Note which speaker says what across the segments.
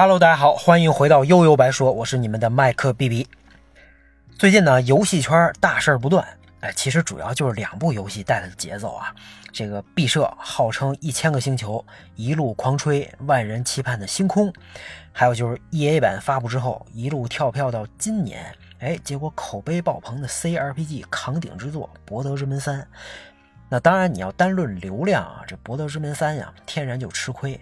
Speaker 1: Hello，大家好，欢迎回到悠悠白说，我是你们的麦克 B B。最近呢，游戏圈大事不断，哎，其实主要就是两部游戏带来的节奏啊。这个毕设号称一千个星球，一路狂吹，万人期盼的星空，还有就是 E A 版发布之后，一路跳票到今年，哎，结果口碑爆棚的 C R P G 扛鼎之作《博德之门三》。那当然，你要单论流量啊，这《博德之门三》呀，天然就吃亏。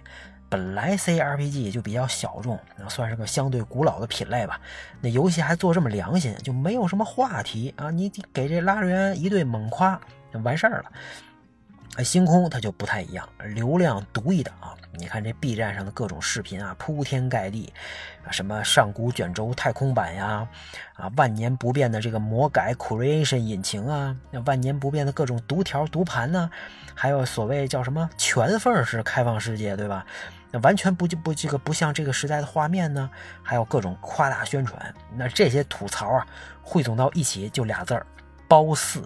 Speaker 1: 本来 C R P G 就比较小众，那算是个相对古老的品类吧。那游戏还做这么良心，就没有什么话题啊！你给这拉瑞安一顿猛夸就完事儿了。啊，星空它就不太一样，流量独一档。你看这 B 站上的各种视频啊，铺天盖地啊，什么上古卷轴太空版呀，啊，万年不变的这个魔改 Creation 引擎啊，那万年不变的各种读条读盘呢，还有所谓叫什么全缝式开放世界，对吧？那完全不就不这个不像这个时代的画面呢？还有各种夸大宣传，那这些吐槽啊，汇总到一起就俩字儿：褒姒。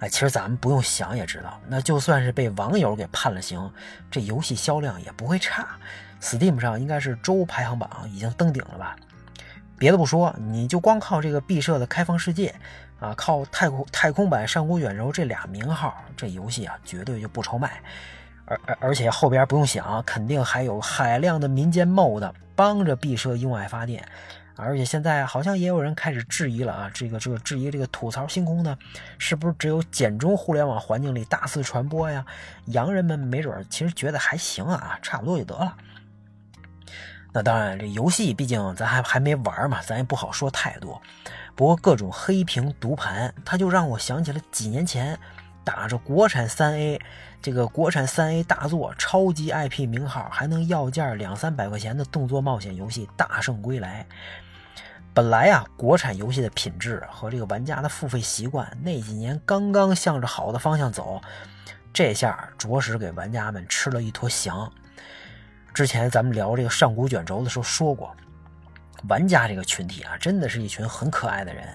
Speaker 1: 哎，其实咱们不用想也知道，那就算是被网友给判了刑，这游戏销量也不会差。Steam 上应该是周排行榜已经登顶了吧？别的不说，你就光靠这个毕设的开放世界啊，靠太空太空版上古卷轴这俩名号，这游戏啊绝对就不愁卖。而而而且后边不用想，肯定还有海量的民间 mod 帮着毕设用爱发电。而且现在好像也有人开始质疑了啊，这个这个质疑这个吐槽星空呢，是不是只有简中互联网环境里大肆传播呀？洋人们没准其实觉得还行啊，差不多就得了。那当然，这游戏毕竟咱还还没玩嘛，咱也不好说太多。不过各种黑屏读盘，它就让我想起了几年前打着国产三 A，这个国产三 A 大作、超级 IP 名号，还能要价两三百块钱的动作冒险游戏《大圣归来》。本来啊，国产游戏的品质和这个玩家的付费习惯那几年刚刚向着好的方向走，这下着实给玩家们吃了一坨翔。之前咱们聊这个上古卷轴的时候说过，玩家这个群体啊，真的是一群很可爱的人。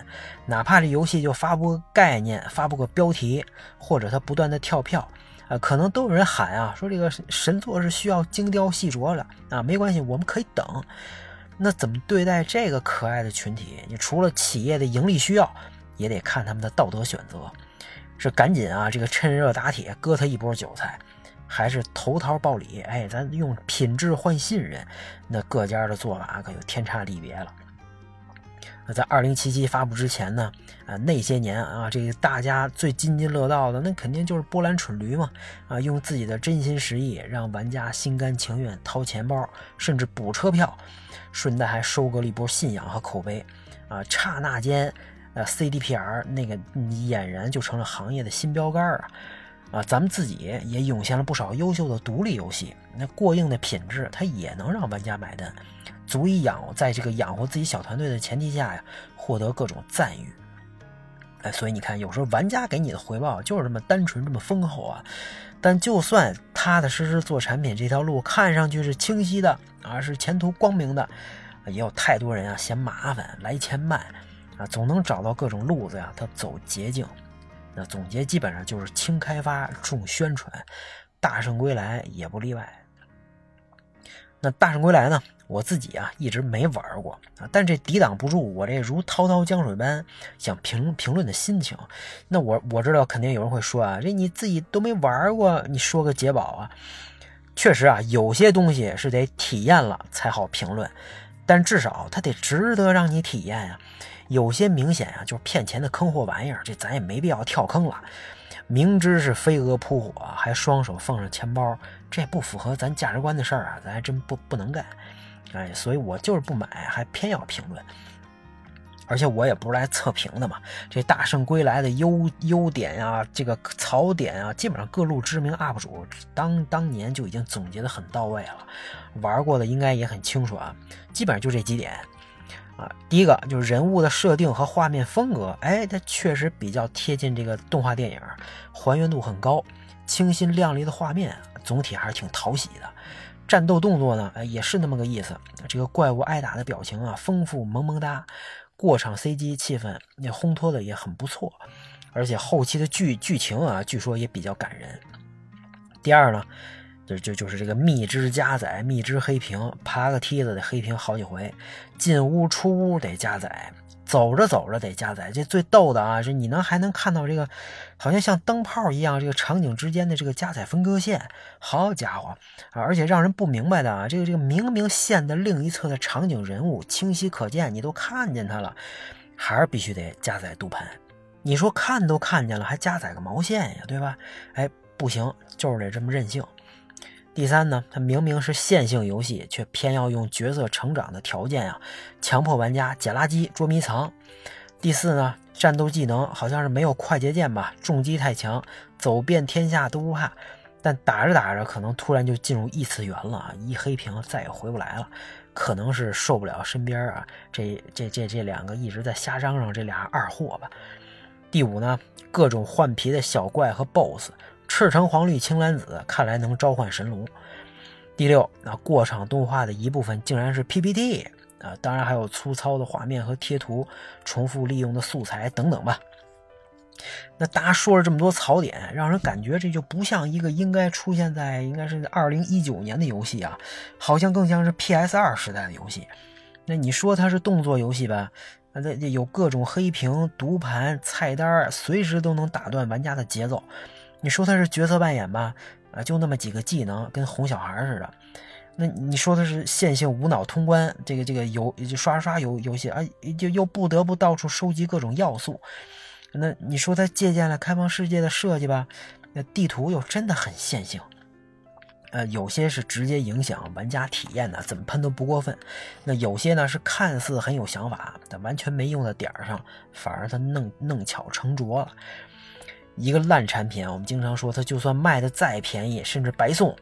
Speaker 1: 哪怕这游戏就发布个概念、发布个标题，或者它不断的跳票，啊，可能都有人喊啊，说这个神作是需要精雕细琢的啊，没关系，我们可以等。那怎么对待这个可爱的群体？你除了企业的盈利需要，也得看他们的道德选择。是赶紧啊，这个趁热打铁割他一波韭菜，还是投桃报李？哎，咱用品质换信任，那各家的做法可就天差地别了。那在二零七七发布之前呢？啊，那些年啊，这个大家最津津乐道的，那肯定就是波兰蠢驴嘛！啊，用自己的真心实意，让玩家心甘情愿掏钱包，甚至补车票，顺带还收割了一波信仰和口碑。啊，刹那间，呃，CDPR 那个俨然就成了行业的新标杆啊！啊，咱们自己也涌现了不少优秀的独立游戏，那过硬的品质，它也能让玩家买单。足以养在这个养活自己小团队的前提下呀，获得各种赞誉。哎，所以你看，有时候玩家给你的回报就是这么单纯，这么丰厚啊。但就算踏踏实实做产品这条路看上去是清晰的啊，是前途光明的，也有太多人啊嫌麻烦，来钱慢啊，总能找到各种路子呀，他走捷径。那总结基本上就是轻开发重宣传，大圣归来也不例外。那大圣归来呢？我自己啊一直没玩过啊，但这抵挡不住我这如滔滔江水般想评评论的心情。那我我知道肯定有人会说啊，这你自己都没玩过，你说个解宝啊？确实啊，有些东西是得体验了才好评论，但至少它得值得让你体验呀。有些明显啊就是骗钱的坑货玩意儿，这咱也没必要跳坑了。明知是飞蛾扑火，还双手奉上钱包，这不符合咱价值观的事儿啊，咱还真不不能干。哎，所以我就是不买，还偏要评论。而且我也不是来测评的嘛。这大圣归来的优优点呀，这个槽点啊，基本上各路知名 UP 主当当年就已经总结的很到位了，玩过的应该也很清楚啊。基本上就这几点啊。第一个就是人物的设定和画面风格，哎，它确实比较贴近这个动画电影，还原度很高，清新亮丽的画面，总体还是挺讨喜的。战斗动作呢，也是那么个意思。这个怪物挨打的表情啊，丰富萌萌哒。过场 CG 气氛那烘托的也很不错，而且后期的剧剧情啊，据说也比较感人。第二呢，就就就是这个蜜汁加载，蜜汁黑屏，爬个梯子得黑屏好几回，进屋出屋得加载。走着走着得加载，这最逗的啊！是你能还能看到这个，好像像灯泡一样，这个场景之间的这个加载分割线。好家伙啊！而且让人不明白的啊，这个这个明明线的另一侧的场景人物清晰可见，你都看见他了，还是必须得加载读盘。你说看都看见了，还加载个毛线呀，对吧？哎，不行，就是得这么任性。第三呢，它明明是线性游戏，却偏要用角色成长的条件啊，强迫玩家捡垃圾、捉迷藏。第四呢，战斗技能好像是没有快捷键吧，重击太强，走遍天下都不怕。但打着打着，可能突然就进入异次元了，一黑屏再也回不来了。可能是受不了身边啊这这这这两个一直在瞎嚷嚷这俩二货吧。第五呢，各种换皮的小怪和 BOSS。赤橙黄绿青蓝紫，看来能召唤神龙。第六，那过场动画的一部分竟然是 PPT 啊，当然还有粗糙的画面和贴图，重复利用的素材等等吧。那大家说了这么多槽点，让人感觉这就不像一个应该出现在应该是二零一九年的游戏啊，好像更像是 PS 二时代的游戏。那你说它是动作游戏吧？那这有各种黑屏、读盘、菜单，随时都能打断玩家的节奏。你说它是角色扮演吧？啊，就那么几个技能，跟哄小孩似的。那你说的是线性无脑通关，这个这个游就刷刷游游戏啊，就又不得不到处收集各种要素。那你说他借鉴了开放世界的设计吧？那地图又真的很线性。呃，有些是直接影响玩家体验的，怎么喷都不过分。那有些呢是看似很有想法，但完全没用的点儿上，反而他弄弄巧成拙了。一个烂产品，我们经常说它就算卖的再便宜，甚至白送，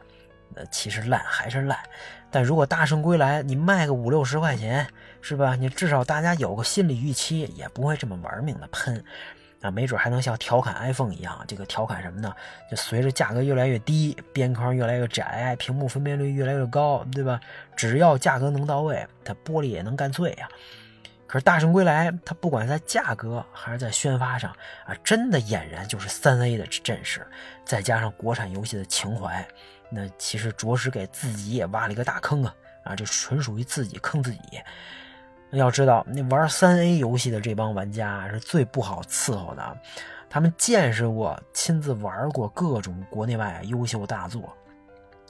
Speaker 1: 那其实烂还是烂。但如果大圣归来，你卖个五六十块钱，是吧？你至少大家有个心理预期，也不会这么玩命的喷。啊，没准还能像调侃 iPhone 一样，这个调侃什么呢？就随着价格越来越低，边框越来越窄，屏幕分辨率越来越高，对吧？只要价格能到位，它玻璃也能干脆呀。可是《大圣归来》，它不管在价格还是在宣发上啊，真的俨然就是三 A 的阵势，再加上国产游戏的情怀，那其实着实给自己也挖了一个大坑啊！啊，这纯属于自己坑自己。要知道，那玩三 A 游戏的这帮玩家是最不好伺候的，他们见识过、亲自玩过各种国内外优秀大作。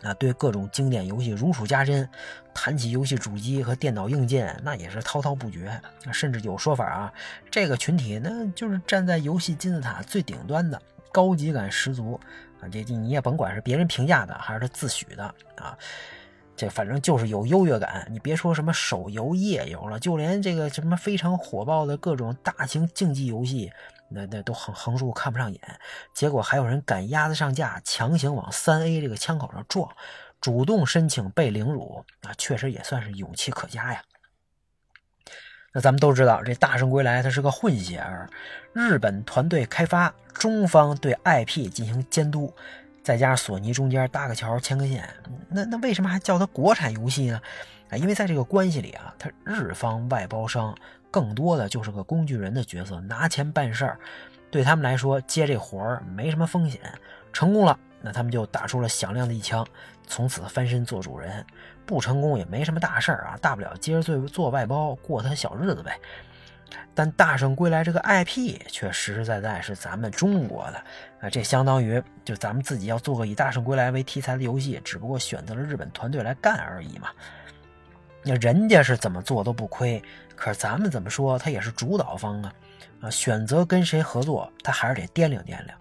Speaker 1: 啊，对各种经典游戏如数家珍，谈起游戏主机和电脑硬件，那也是滔滔不绝。甚至有说法啊，这个群体那就是站在游戏金字塔最顶端的，高级感十足啊！这你也甭管是别人评价的还是他自诩的啊，这反正就是有优越感。你别说什么手游、页游了，就连这个什么非常火爆的各种大型竞技游戏。那那都横横竖看不上眼，结果还有人赶鸭子上架，强行往三 A 这个枪口上撞，主动申请被凌辱啊，确实也算是勇气可嘉呀。那咱们都知道，这《大圣归来》它是个混血儿，日本团队开发，中方对 IP 进行监督，再加上索尼中间搭个桥牵个线，那那为什么还叫它国产游戏呢？啊，因为在这个关系里啊，它日方外包商。更多的就是个工具人的角色，拿钱办事儿，对他们来说接这活儿没什么风险，成功了那他们就打出了响亮的一枪，从此翻身做主人；不成功也没什么大事儿啊，大不了接着做做外包过他小日子呗。但《大圣归来》这个 IP 却实实在在是咱们中国的啊，这相当于就咱们自己要做个以《大圣归来》为题材的游戏，只不过选择了日本团队来干而已嘛。那人家是怎么做都不亏，可是咱们怎么说，他也是主导方啊，啊，选择跟谁合作，他还是得掂量掂量，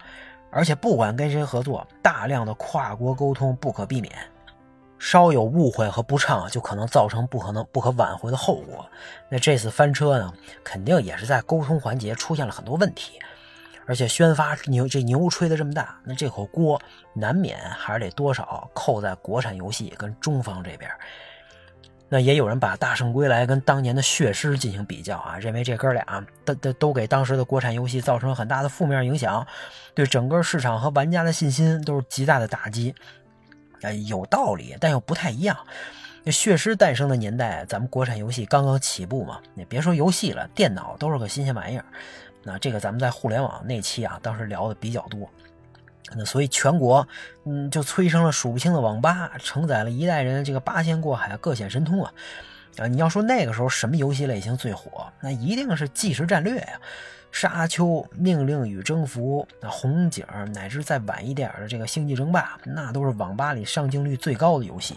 Speaker 1: 而且不管跟谁合作，大量的跨国沟通不可避免，稍有误会和不畅，就可能造成不可能不可挽回的后果。那这次翻车呢，肯定也是在沟通环节出现了很多问题，而且宣发牛这牛吹的这么大，那这口锅难免还是得多少扣在国产游戏跟中方这边。那也有人把《大圣归来》跟当年的《血尸》进行比较啊，认为这哥俩都都都给当时的国产游戏造成了很大的负面影响，对整个市场和玩家的信心都是极大的打击。哎，有道理，但又不太一样。那《血尸》诞生的年代，咱们国产游戏刚刚起步嘛，你别说游戏了，电脑都是个新鲜玩意儿。那这个咱们在互联网那期啊，当时聊的比较多。那所以全国，嗯，就催生了数不清的网吧，承载了一代人这个八仙过海、各显神通啊！啊，你要说那个时候什么游戏类型最火，那一定是即时战略呀，沙丘、命令与征服、那红警，乃至再晚一点的这个星际争霸，那都是网吧里上镜率最高的游戏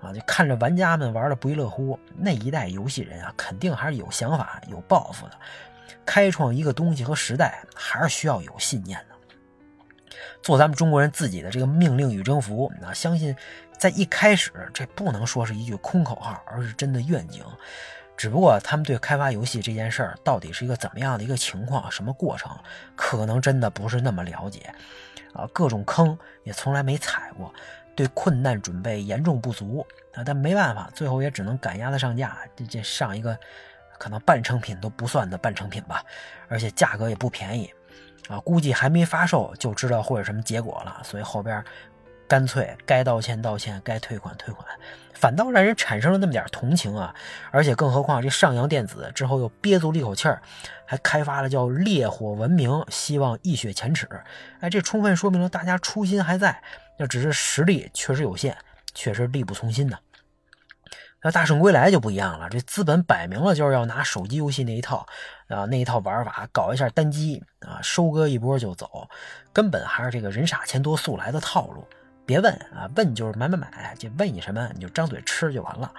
Speaker 1: 啊！就看着玩家们玩的不亦乐乎，那一代游戏人啊，肯定还是有想法、有抱负的。开创一个东西和时代，还是需要有信念的。做咱们中国人自己的这个命令与征服，那相信在一开始这不能说是一句空口号，而是真的愿景。只不过他们对开发游戏这件事儿到底是一个怎么样的一个情况，什么过程，可能真的不是那么了解啊，各种坑也从来没踩过，对困难准备严重不足啊。但没办法，最后也只能赶鸭子上架，这这上一个可能半成品都不算的半成品吧，而且价格也不便宜。啊，估计还没发售就知道会有什么结果了，所以后边干脆该道歉道歉，该退款退款，反倒让人产生了那么点同情啊！而且更何况这上扬电子之后又憋足了一口气儿，还开发了叫烈火文明，希望一雪前耻。哎，这充分说明了大家初心还在，那只是实力确实有限，确实力不从心的。那大圣归来就不一样了，这资本摆明了就是要拿手机游戏那一套啊，那一套玩法搞一下单机啊，收割一波就走，根本还是这个人傻钱多速来的套路。别问啊，问就是买买买，就问你什么你就张嘴吃就完了。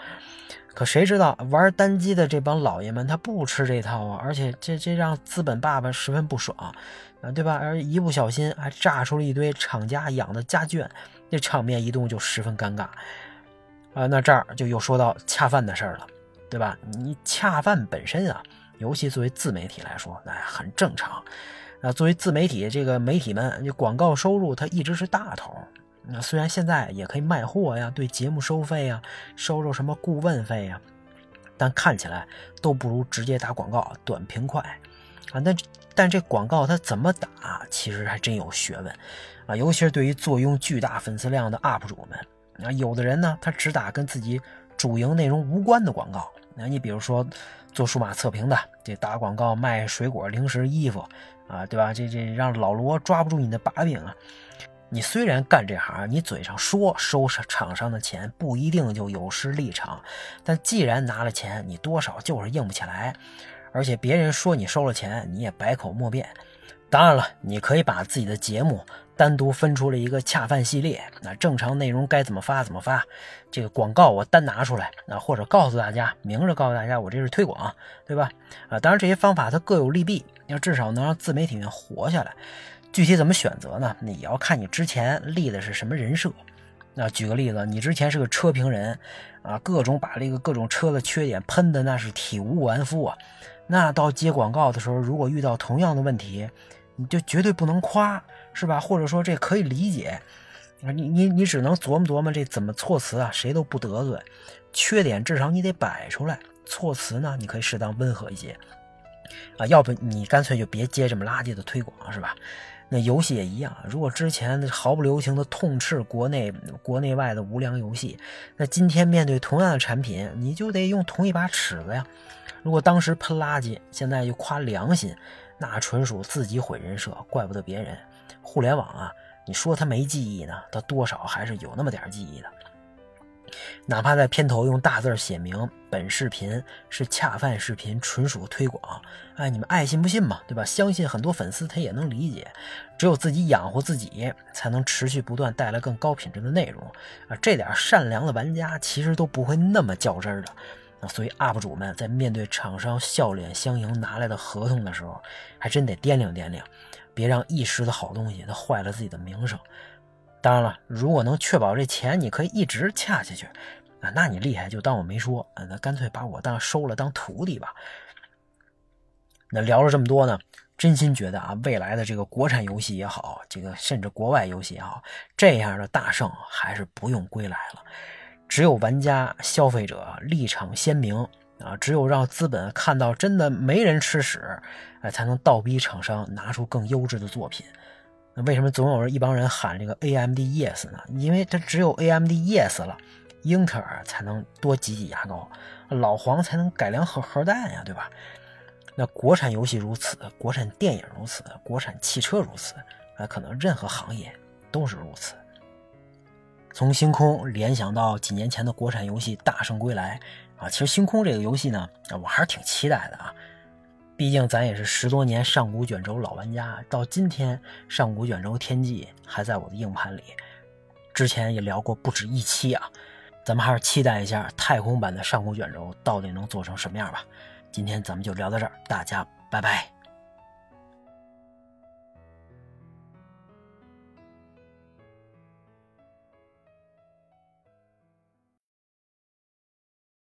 Speaker 1: 可谁知道玩单机的这帮老爷们他不吃这套啊，而且这这让资本爸爸十分不爽啊，对吧？而一不小心还炸出了一堆厂家养的家眷，这场面一度就十分尴尬。啊，那这儿就又说到恰饭的事儿了，对吧？你恰饭本身啊，尤其作为自媒体来说，那很正常。啊，作为自媒体，这个媒体们，你广告收入它一直是大头。那虽然现在也可以卖货呀，对节目收费呀，收收什么顾问费呀，但看起来都不如直接打广告短平快。啊，那但这广告它怎么打，其实还真有学问。啊，尤其是对于坐拥巨大粉丝量的 UP 主们。啊，有的人呢，他只打跟自己主营内容无关的广告。那你比如说做数码测评的，这打广告卖水果、零食、衣服，啊，对吧？这这让老罗抓不住你的把柄啊！你虽然干这行，你嘴上说收厂商的钱，不一定就有失立场。但既然拿了钱，你多少就是硬不起来。而且别人说你收了钱，你也百口莫辩。当然了，你可以把自己的节目。单独分出了一个恰饭系列，那正常内容该怎么发怎么发，这个广告我单拿出来，那或者告诉大家，明着告诉大家我这是推广，对吧？啊，当然这些方法它各有利弊，要至少能让自媒体人活下来。具体怎么选择呢？那也要看你之前立的是什么人设。那举个例子，你之前是个车评人，啊，各种把这个各种车的缺点喷的那是体无完肤啊，那到接广告的时候，如果遇到同样的问题，你就绝对不能夸。是吧？或者说这可以理解，你你你只能琢磨琢磨这怎么措辞啊，谁都不得罪。缺点至少你得摆出来，措辞呢，你可以适当温和一些，啊，要不你干脆就别接这么垃圾的推广，是吧？那游戏也一样，如果之前毫不留情的痛斥国内国内外的无良游戏，那今天面对同样的产品，你就得用同一把尺子呀。如果当时喷垃圾，现在又夸良心，那纯属自己毁人设，怪不得别人。互联网啊，你说它没记忆呢，它多少还是有那么点记忆的。哪怕在片头用大字写明本视频是恰饭视频，纯属推广，哎，你们爱信不信嘛，对吧？相信很多粉丝他也能理解。只有自己养活自己，才能持续不断带来更高品质的内容啊！这点善良的玩家其实都不会那么较真的啊！所以 UP 主们在面对厂商笑脸相迎拿来的合同的时候，还真得掂量掂量。别让一时的好东西，它坏了自己的名声。当然了，如果能确保这钱你可以一直恰下去，啊，那你厉害就当我没说，啊，那干脆把我当收了当徒弟吧。那聊了这么多呢，真心觉得啊，未来的这个国产游戏也好，这个甚至国外游戏也好，这样的大圣还是不用归来了。只有玩家、消费者立场鲜明。啊，只有让资本看到真的没人吃屎，哎，才能倒逼厂商拿出更优质的作品。那为什么总有人一帮人喊这个 AMD Yes 呢？因为它只有 AMD Yes 了，英特尔才能多挤挤牙膏，老黄才能改良核核弹呀，对吧？那国产游戏如此，国产电影如此，国产汽车如此，啊，可能任何行业都是如此。从星空联想到几年前的国产游戏《大圣归来》啊，其实星空这个游戏呢，我还是挺期待的啊。毕竟咱也是十多年上古卷轴老玩家，到今天上古卷轴天际还在我的硬盘里。之前也聊过不止一期啊，咱们还是期待一下太空版的上古卷轴到底能做成什么样吧。今天咱们就聊到这儿，大家拜拜。